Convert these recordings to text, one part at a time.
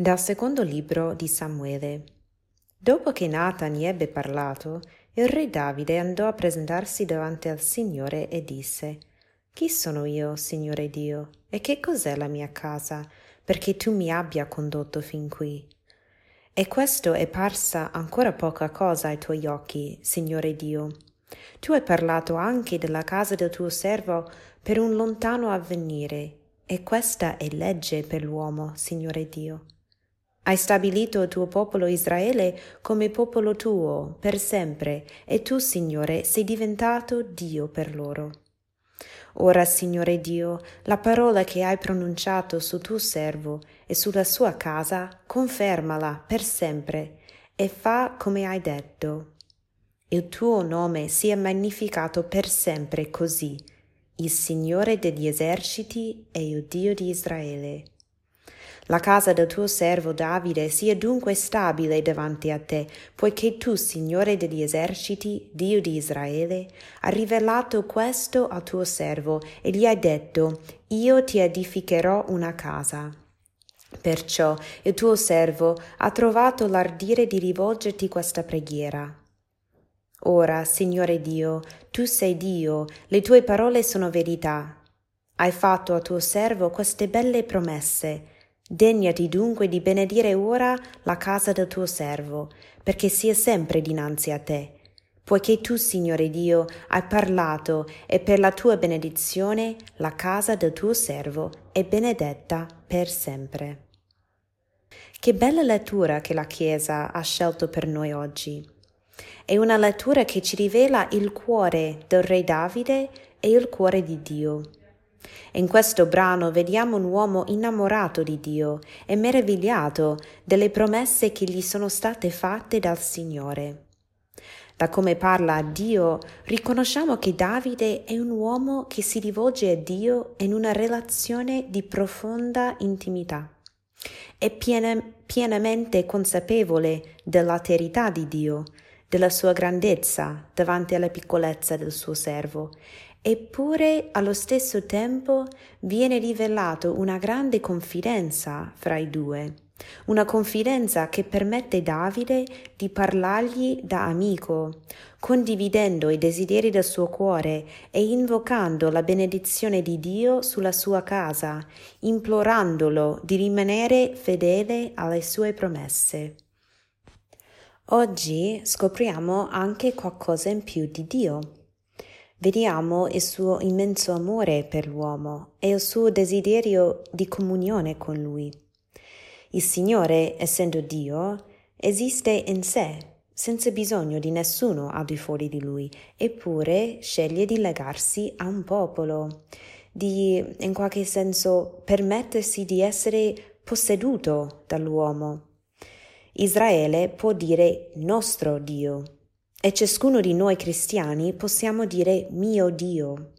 Dal secondo libro di Samuele. Dopo che Nathan gli ebbe parlato, il re Davide andò a presentarsi davanti al Signore e disse Chi sono io, Signore Dio, e che cos'è la mia casa, perché tu mi abbia condotto fin qui? E questo è parsa ancora poca cosa ai tuoi occhi, Signore Dio. Tu hai parlato anche della casa del tuo servo per un lontano avvenire, e questa è legge per l'uomo, Signore Dio. Hai stabilito il tuo popolo Israele come popolo tuo per sempre, e tu, Signore, sei diventato Dio per loro. Ora, Signore Dio, la parola che hai pronunciato su tuo servo e sulla sua casa, confermala per sempre e fa come hai detto. Il tuo nome sia magnificato per sempre così, il Signore degli eserciti e il Dio di Israele. La casa del tuo servo Davide sia dunque stabile davanti a te, poiché tu, Signore degli eserciti, Dio di Israele, hai rivelato questo al tuo servo e gli hai detto, io ti edificherò una casa. Perciò il tuo servo ha trovato l'ardire di rivolgerti questa preghiera. Ora, Signore Dio, tu sei Dio, le tue parole sono verità. Hai fatto a tuo servo queste belle promesse, Degnati dunque di benedire ora la casa del tuo servo, perché sia sempre dinanzi a te, poiché tu, Signore Dio, hai parlato e per la tua benedizione la casa del tuo servo è benedetta per sempre. Che bella lettura che la Chiesa ha scelto per noi oggi. È una lettura che ci rivela il cuore del re Davide e il cuore di Dio. In questo brano vediamo un uomo innamorato di Dio e meravigliato delle promesse che gli sono state fatte dal Signore. Da come parla a Dio, riconosciamo che Davide è un uomo che si rivolge a Dio in una relazione di profonda intimità. È piena, pienamente consapevole dell'alterità di Dio, della sua grandezza davanti alla piccolezza del suo servo Eppure allo stesso tempo viene rivelato una grande confidenza fra i due, una confidenza che permette Davide di parlargli da amico, condividendo i desideri del suo cuore e invocando la benedizione di Dio sulla sua casa, implorandolo di rimanere fedele alle sue promesse. Oggi scopriamo anche qualcosa in più di Dio. Vediamo il suo immenso amore per l'uomo e il suo desiderio di comunione con lui. Il Signore, essendo Dio, esiste in sé, senza bisogno di nessuno al di fuori di lui, eppure sceglie di legarsi a un popolo, di in qualche senso permettersi di essere posseduto dall'uomo. Israele può dire nostro Dio, e ciascuno di noi cristiani possiamo dire mio Dio.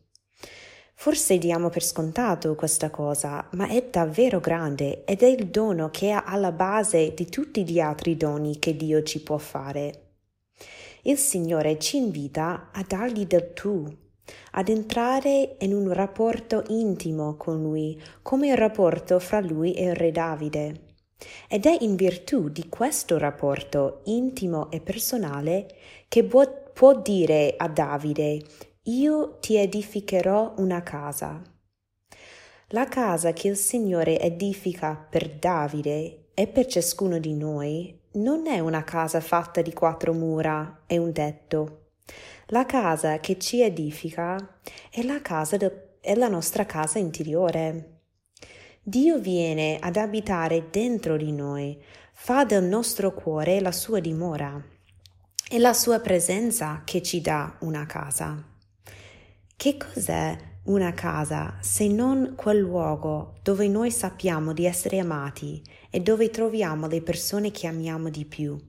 Forse diamo per scontato questa cosa, ma è davvero grande ed è il dono che è alla base di tutti gli altri doni che Dio ci può fare. Il Signore ci invita a dargli del tu, ad entrare in un rapporto intimo con Lui, come il rapporto fra Lui e il Re Davide. Ed è in virtù di questo rapporto intimo e personale che può, può dire a Davide, io ti edificherò una casa. La casa che il Signore edifica per Davide e per ciascuno di noi non è una casa fatta di quattro mura e un tetto. La casa che ci edifica è la, casa de- è la nostra casa interiore. Dio viene ad abitare dentro di noi, fa del nostro cuore la sua dimora. È la sua presenza che ci dà una casa. Che cos'è una casa se non quel luogo dove noi sappiamo di essere amati e dove troviamo le persone che amiamo di più?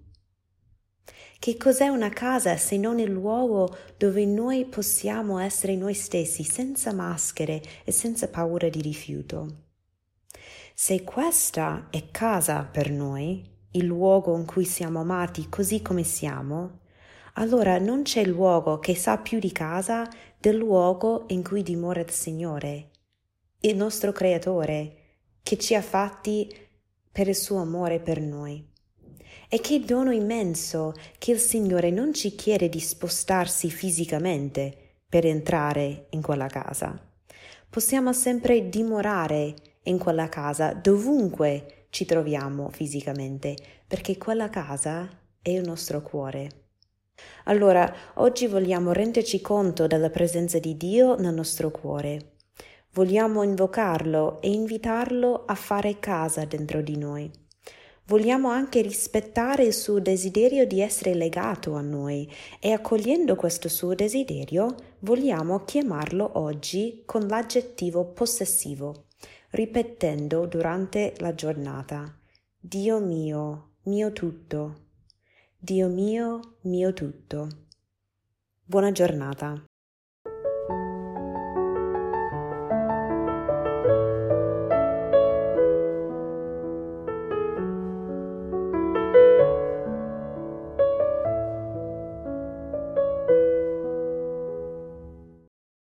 Che cos'è una casa se non il luogo dove noi possiamo essere noi stessi senza maschere e senza paura di rifiuto? Se questa è casa per noi, il luogo in cui siamo amati così come siamo, allora non c'è luogo che sa più di casa del luogo in cui dimora il Signore, il nostro Creatore, che ci ha fatti per il suo amore per noi. E che dono immenso che il Signore non ci chiede di spostarsi fisicamente per entrare in quella casa. Possiamo sempre dimorare in quella casa dovunque ci troviamo fisicamente, perché quella casa è il nostro cuore. Allora, oggi vogliamo renderci conto della presenza di Dio nel nostro cuore. Vogliamo invocarlo e invitarlo a fare casa dentro di noi. Vogliamo anche rispettare il suo desiderio di essere legato a noi e accogliendo questo suo desiderio vogliamo chiamarlo oggi con l'aggettivo possessivo, ripetendo durante la giornata Dio mio, mio tutto. Dio mio, mio tutto. Buona giornata.